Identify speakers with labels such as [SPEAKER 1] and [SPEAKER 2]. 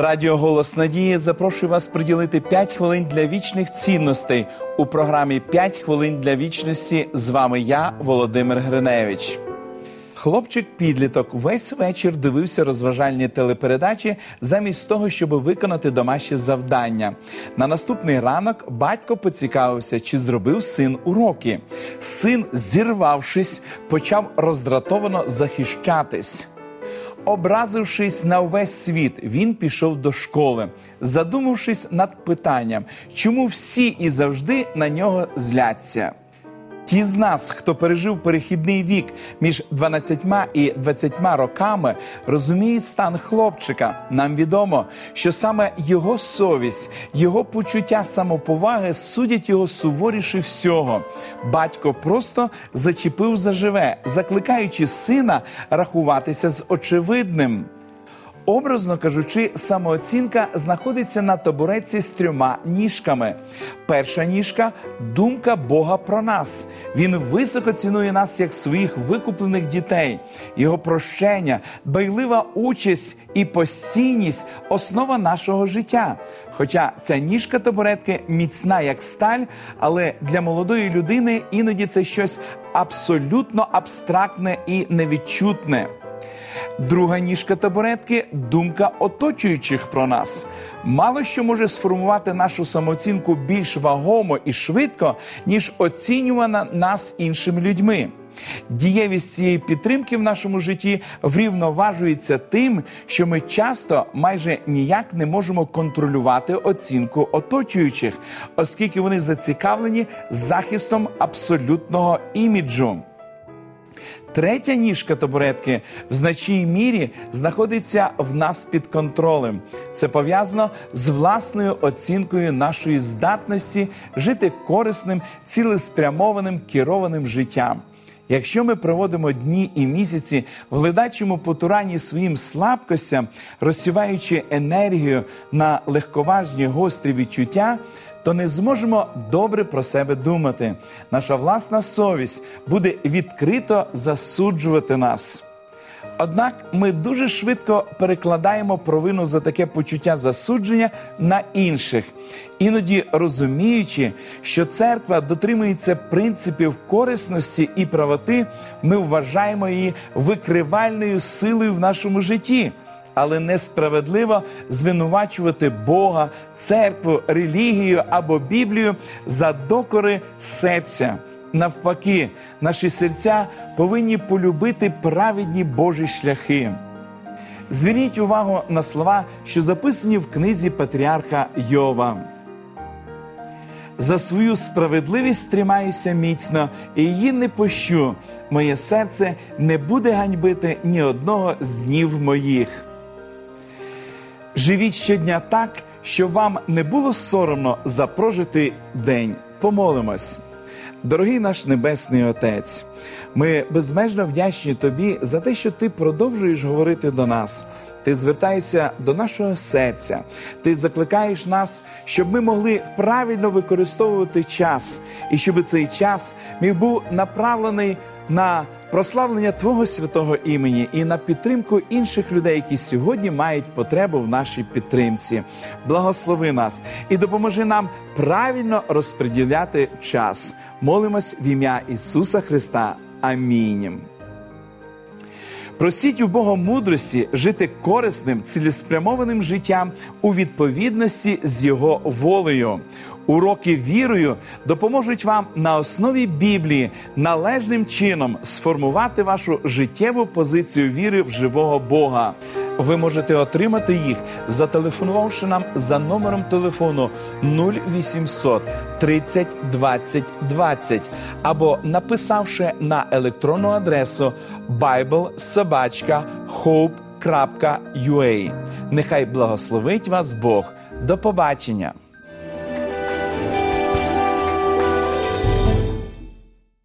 [SPEAKER 1] Радіо Голос Надії запрошує вас приділити 5 хвилин для вічних цінностей у програмі «5 хвилин для вічності. З вами я, Володимир Гриневич. Хлопчик-підліток весь вечір дивився розважальні телепередачі замість того, щоб виконати домашні завдання. На наступний ранок батько поцікавився, чи зробив син уроки. Син, зірвавшись, почав роздратовано захищатись. Образившись на увесь світ, він пішов до школи, задумавшись над питанням, чому всі і завжди на нього зляться. Ті з нас, хто пережив перехідний вік між 12 і 20 роками, розуміють стан хлопчика. Нам відомо, що саме його совість, його почуття самоповаги судять його суворіше всього. Батько просто зачепив заживе, закликаючи сина рахуватися з очевидним. Образно кажучи, самооцінка знаходиться на табуреці з трьома ніжками. Перша ніжка думка Бога про нас. Він високо цінує нас як своїх викуплених дітей. Його прощення, байлива участь і постійність основа нашого життя. Хоча ця ніжка табуретки міцна як сталь, але для молодої людини іноді це щось абсолютно абстрактне і невідчутне. Друга ніжка табуретки думка оточуючих про нас. Мало що може сформувати нашу самооцінку більш вагомо і швидко, ніж оцінювана нас іншими людьми. Дієвість цієї підтримки в нашому житті врівноважується тим, що ми часто майже ніяк не можемо контролювати оцінку оточуючих, оскільки вони зацікавлені захистом абсолютного іміджу. Третя ніжка табуретки в значній мірі знаходиться в нас під контролем. Це пов'язано з власною оцінкою нашої здатності жити корисним, цілеспрямованим керованим життям. Якщо ми проводимо дні і місяці в ледачому потуранні своїм слабкостям, розсіваючи енергію на легковажні гострі відчуття, то не зможемо добре про себе думати. Наша власна совість буде відкрито засуджувати нас. Однак ми дуже швидко перекладаємо провину за таке почуття засудження на інших, іноді розуміючи, що церква дотримується принципів корисності і правоти, ми вважаємо її викривальною силою в нашому житті але несправедливо звинувачувати Бога, церкву, релігію або Біблію за докори серця. Навпаки, наші серця повинні полюбити праведні Божі шляхи. Зверніть увагу на слова, що записані в книзі Патріарха Йова. За свою справедливість тримаюся міцно і її не пощу. Моє серце не буде ганьбити ні одного з днів моїх. Живіть щодня так, щоб вам не було соромно за прожитий день. Помолимось. Дорогий наш Небесний Отець, ми безмежно вдячні Тобі за те, що Ти продовжуєш говорити до нас. Ти звертаєшся до нашого серця, ти закликаєш нас, щоб ми могли правильно використовувати час, і щоб цей час міг був направлений на прославлення Твого святого імені і на підтримку інших людей, які сьогодні мають потребу в нашій підтримці. Благослови нас і допоможи нам правильно розподіляти час. Молимось в ім'я Ісуса Христа. Амінь. Просіть у Бога мудрості жити корисним, цілеспрямованим життям у відповідності з Його волею. Уроки вірою допоможуть вам на основі Біблії належним чином сформувати вашу життєву позицію віри в живого Бога. Ви можете отримати їх, зателефонувавши нам за номером телефону 0800 30 20 20 або написавши на електронну адресу biblesobachka.hope.ua. Нехай благословить вас Бог. До побачення!